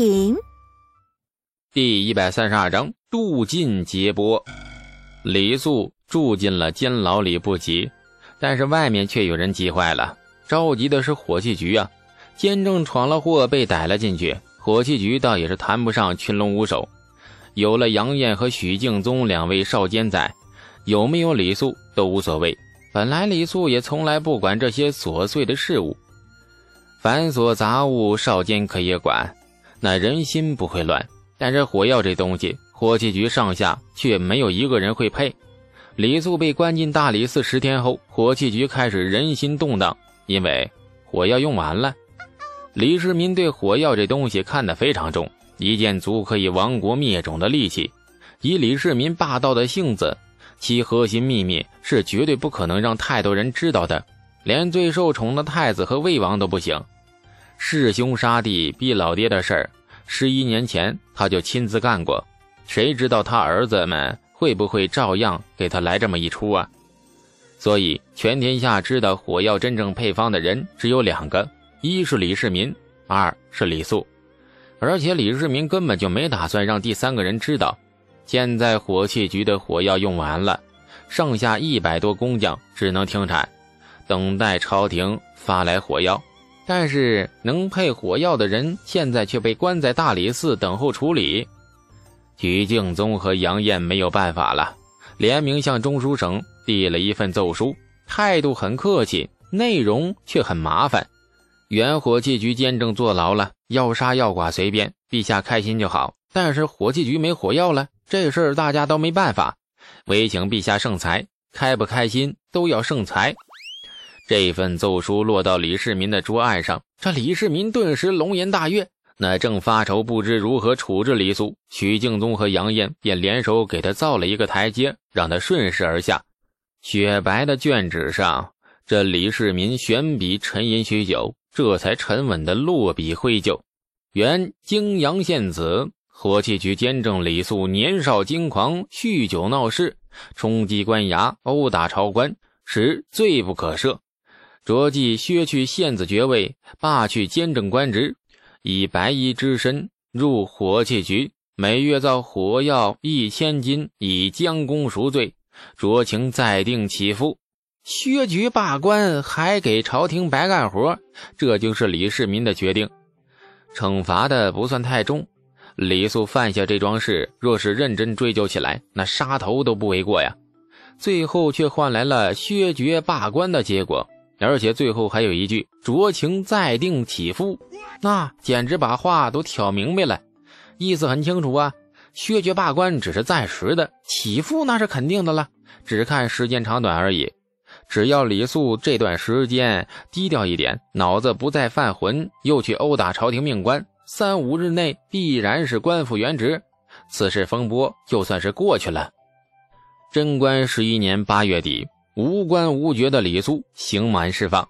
品。第一百三十二章渡尽劫波。李素住进了监牢里不急，但是外面却有人急坏了。着急的是火器局啊！监正闯了祸，被逮了进去。火器局倒也是谈不上群龙无首，有了杨艳和许敬宗两位少监在，有没有李素都无所谓。本来李素也从来不管这些琐碎的事物。繁琐杂物，少监可以管，那人心不会乱。但是火药这东西，火器局上下却没有一个人会配。李素被关进大理寺十天后，火器局开始人心动荡，因为火药用完了。李世民对火药这东西看得非常重，一件足可以亡国灭种的利器。以李世民霸道的性子，其核心秘密是绝对不可能让太多人知道的。连最受宠的太子和魏王都不行，弑兄杀弟逼老爹的事儿，十一年前他就亲自干过，谁知道他儿子们会不会照样给他来这么一出啊？所以全天下知道火药真正配方的人只有两个，一是李世民，二是李素，而且李世民根本就没打算让第三个人知道。现在火器局的火药用完了，剩下一百多工匠只能停产。等待朝廷发来火药，但是能配火药的人现在却被关在大理寺等候处理。徐敬宗和杨艳没有办法了，联名向中书省递了一份奏书，态度很客气，内容却很麻烦。原火器局监正坐牢了，要杀要剐随便，陛下开心就好。但是火器局没火药了，这事儿大家都没办法，唯请陛下圣裁，开不开心都要圣裁。这份奏书落到李世民的桌案上，这李世民顿时龙颜大悦。那正发愁不知如何处置李素，许敬宗和杨艳便联手给他造了一个台阶，让他顺势而下。雪白的卷纸上，这李世民悬笔沉吟许久，这才沉稳的落笔挥就。原泾阳县子，火器局监正李素年少轻狂，酗酒闹事，冲击官衙，殴打朝官，实罪不可赦。着即削去县子爵位，罢去监正官职，以白衣之身入火器局，每月造火药一千斤，以将功赎罪。酌情再定起复。削爵罢官，还给朝廷白干活，这就是李世民的决定。惩罚的不算太重，李素犯下这桩事，若是认真追究起来，那杀头都不为过呀。最后却换来了削爵罢官的结果。而且最后还有一句“酌情再定起付”，那简直把话都挑明白了，意思很清楚啊。削爵罢官只是暂时的，起付那是肯定的了，只看时间长短而已。只要李素这段时间低调一点，脑子不再犯浑，又去殴打朝廷命官，三五日内必然是官复原职，此事风波就算是过去了。贞观十一年八月底。无官无爵的李素刑满释放，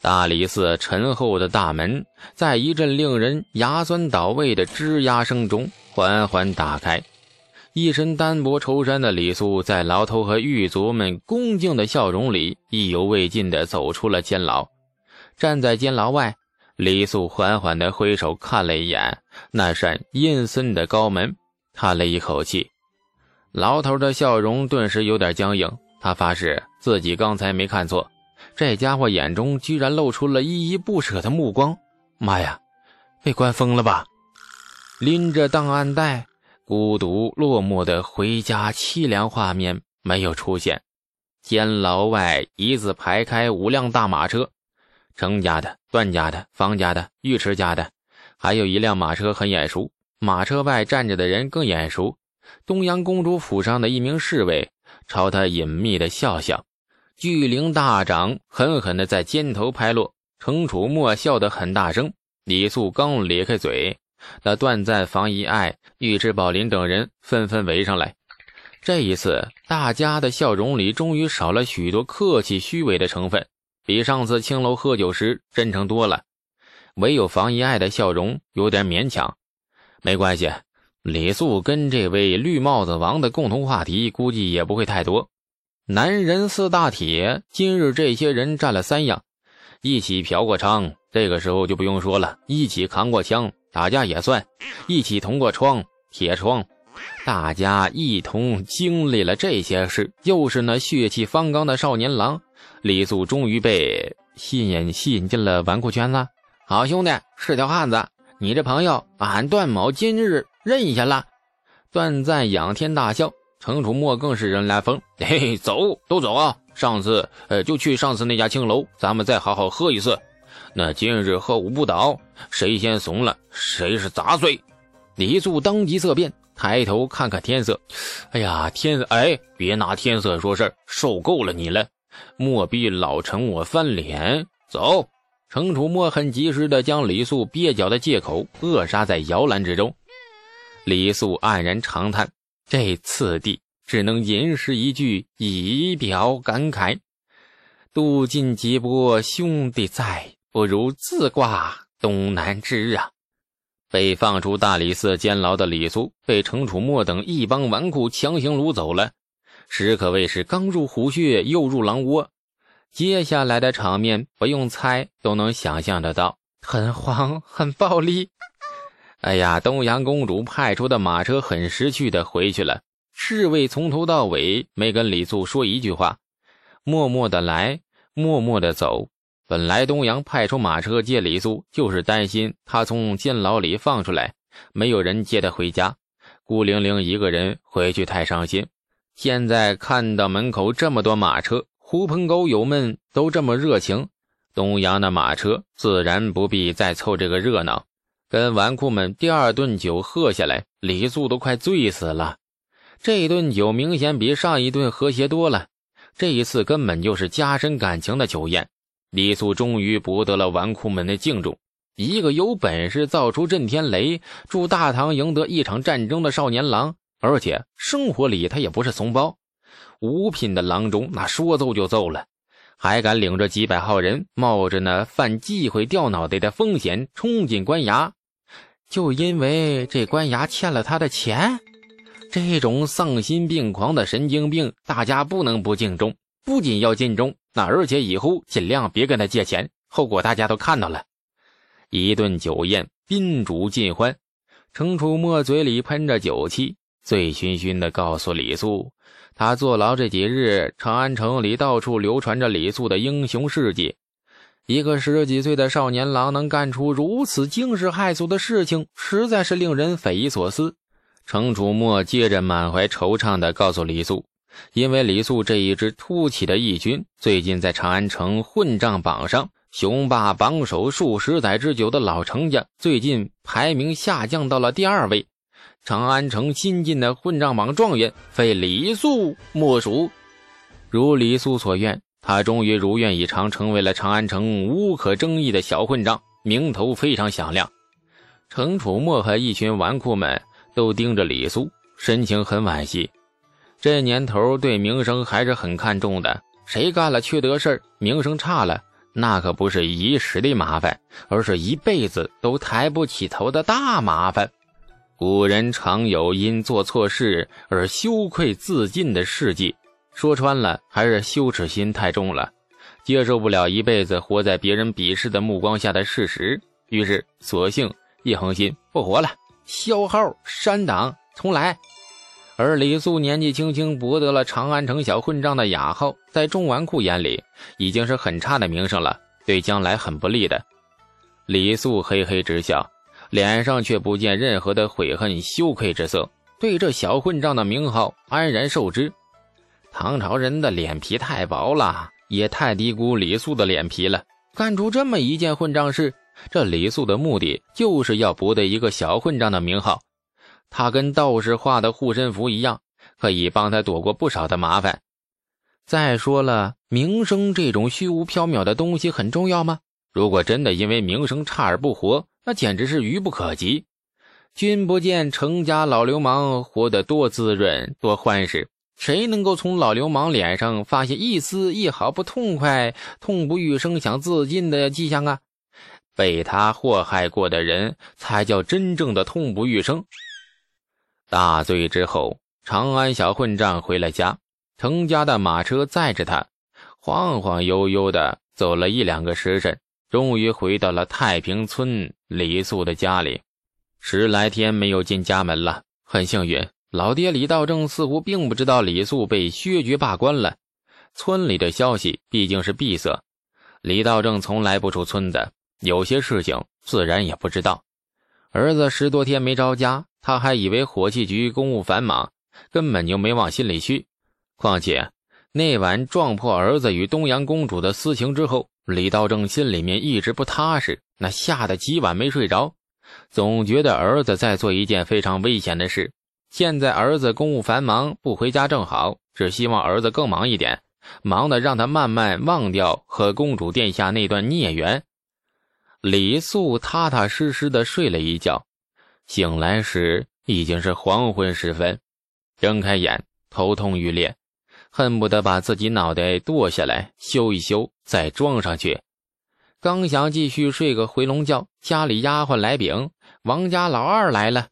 大理寺沉厚的大门在一阵令人牙酸倒胃的吱呀声中缓缓打开。一身单薄绸衫的李素，在牢头和狱卒们恭敬的笑容里，意犹未尽地走出了监牢。站在监牢外，李素缓缓地挥手看了一眼那扇阴森的高门，叹了一口气。牢头的笑容顿时有点僵硬。他发誓自己刚才没看错，这家伙眼中居然露出了依依不舍的目光。妈呀，被关疯了吧？拎着档案袋，孤独落寞的回家，凄凉画面没有出现。监牢外一字排开五辆大马车，程家的、段家的、方家的、尉迟家的，还有一辆马车很眼熟。马车外站着的人更眼熟，东阳公主府上的一名侍卫。朝他隐秘的笑笑，巨灵大掌狠狠地在肩头拍落。程楚墨笑得很大声。李素刚咧开嘴，那段赞、房遗爱、尉迟宝林等人纷纷围上来。这一次，大家的笑容里终于少了许多客气虚伪的成分，比上次青楼喝酒时真诚多了。唯有房遗爱的笑容有点勉强。没关系。李素跟这位绿帽子王的共同话题估计也不会太多。男人四大铁，今日这些人占了三样：一起嫖过娼，这个时候就不用说了；一起扛过枪，打架也算，一起同过窗，铁窗。大家一同经历了这些事，又是那血气方刚的少年郎，李素终于被吸引吸引进了纨绔圈子。好兄弟，是条汉子，你这朋友，俺段某今日认下了。段赞仰天大笑，程楚墨更是人来疯，嘿嘿，走，都走啊！上次，呃，就去上次那家青楼，咱们再好好喝一次。那今日喝五不倒，谁先怂了，谁是杂碎。李素当即色变。抬头看看天色，哎呀，天！哎，别拿天色说事，受够了你了！莫逼老程我翻脸。走，程楚墨很及时的将李素蹩脚的借口扼杀在摇篮之中。李素黯然长叹，这次第只能吟诗一句以表感慨：渡尽劫波兄弟在，不如自挂东南枝啊！被放出大理寺监牢的李素，被程楚墨等一帮纨绔强行掳走了，实可谓是刚入虎穴，又入狼窝。接下来的场面不用猜都能想象得到，很黄，很暴力。哎呀，东阳公主派出的马车很识趣的回去了，侍卫从头到尾没跟李素说一句话，默默的来，默默的走。本来东阳派出马车接李素，就是担心他从监牢里放出来，没有人接他回家，孤零零一个人回去太伤心。现在看到门口这么多马车，狐朋狗友们都这么热情，东阳的马车自然不必再凑这个热闹。跟纨绔们第二顿酒喝下来，李素都快醉死了。这顿酒明显比上一顿和谐多了，这一次根本就是加深感情的酒宴。李素终于博得了纨绔们的敬重，一个有本事造出震天雷，助大唐赢得一场战争的少年郎，而且生活里他也不是怂包。五品的郎中那说揍就揍了，还敢领着几百号人，冒着那犯忌讳掉脑袋的风险冲进官衙，就因为这官衙欠了他的钱。这种丧心病狂的神经病，大家不能不敬重，不仅要敬重。那而且以后尽量别跟他借钱，后果大家都看到了。一顿酒宴，宾主尽欢，程楚墨嘴里喷着酒气，醉醺醺的告诉李素，他坐牢这几日，长安城里到处流传着李素的英雄事迹。一个十几岁的少年郎能干出如此惊世骇俗的事情，实在是令人匪夷所思。程楚墨接着满怀惆怅地告诉李素。因为李素这一支突起的义军，最近在长安城混账榜上雄霸榜首数十载之久的老程家，最近排名下降到了第二位。长安城新进的混账榜状元，非李素莫属。如李素所愿，他终于如愿以偿，成为了长安城无可争议的小混账，名头非常响亮。程楚墨和一群纨绔们都盯着李苏，神情很惋惜。这年头对名声还是很看重的，谁干了缺德事名声差了，那可不是一时的麻烦，而是一辈子都抬不起头的大麻烦。古人常有因做错事而羞愧自尽的事迹，说穿了还是羞耻心太重了，接受不了一辈子活在别人鄙视的目光下的事实，于是索性一横心不活了，消号删档重来。而李素年纪轻轻博得了长安城小混账的雅号，在众纨绔眼里已经是很差的名声了，对将来很不利的。李素嘿嘿直笑，脸上却不见任何的悔恨羞愧之色，对这小混账的名号安然受之。唐朝人的脸皮太薄了，也太低估李素的脸皮了，干出这么一件混账事。这李素的目的就是要博得一个小混账的名号。他跟道士画的护身符一样，可以帮他躲过不少的麻烦。再说了，名声这种虚无缥缈的东西很重要吗？如果真的因为名声差而不活，那简直是愚不可及。君不见程家老流氓活得多滋润、多欢实？谁能够从老流氓脸上发现一丝一毫不痛快、痛不欲生、想自尽的迹象啊？被他祸害过的人，才叫真正的痛不欲生。大醉之后，长安小混账回了家，程家的马车载着他，晃晃悠悠的走了一两个时辰，终于回到了太平村李素的家里。十来天没有进家门了。很幸运，老爹李道正似乎并不知道李素被削爵罢官了。村里的消息毕竟是闭塞，李道正从来不出村的，有些事情自然也不知道。儿子十多天没着家，他还以为火器局公务繁忙，根本就没往心里去。况且那晚撞破儿子与东阳公主的私情之后，李道正心里面一直不踏实，那吓得几晚没睡着，总觉得儿子在做一件非常危险的事。现在儿子公务繁忙，不回家正好，只希望儿子更忙一点。忙的让他慢慢忘掉和公主殿下那段孽缘。李素踏踏实实的睡了一觉，醒来时已经是黄昏时分，睁开眼，头痛欲裂，恨不得把自己脑袋剁下来修一修，再装上去。刚想继续睡个回笼觉，家里丫鬟来禀，王家老二来了。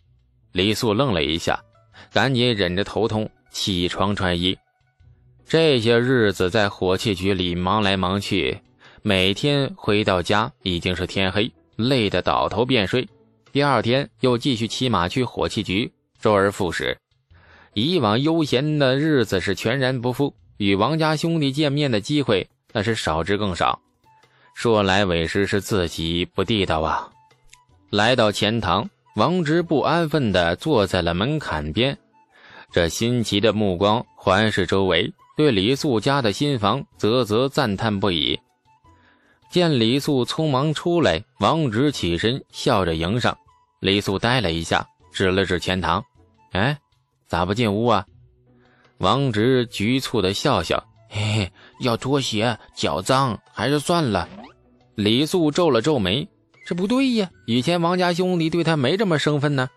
李素愣了一下，赶紧忍着头痛起床穿衣。这些日子在火器局里忙来忙去，每天回到家已经是天黑，累得倒头便睡。第二天又继续骑马去火器局，周而复始。以往悠闲的日子是全然不复，与王家兄弟见面的机会那是少之更少。说来委实是自己不地道啊！来到钱塘，王直不安分地坐在了门槛边，这新奇的目光环视周围。对李素家的新房啧啧赞叹不已。见李素匆忙出来，王直起身笑着迎上。李素呆了一下，指了指前堂：“哎，咋不进屋啊？”王直局促的笑笑：“嘿嘿，要脱鞋，脚脏，还是算了。”李素皱了皱眉：“这不对呀，以前王家兄弟对他没这么生分呢。”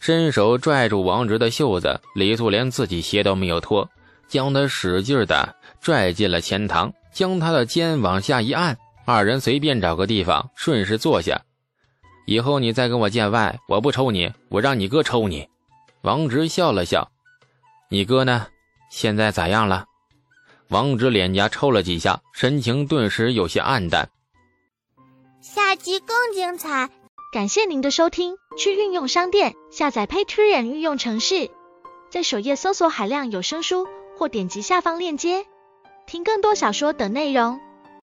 伸手拽住王直的袖子，李素连自己鞋都没有脱。将他使劲的拽进了前堂，将他的肩往下一按，二人随便找个地方顺势坐下。以后你再跟我见外，我不抽你，我让你哥抽你。王直笑了笑：“你哥呢？现在咋样了？”王直脸颊抽了几下，神情顿时有些暗淡。下集更精彩，感谢您的收听。去运用商店下载 Patreon 运用城市，在首页搜索海量有声书。或点击下方链接，听更多小说等内容。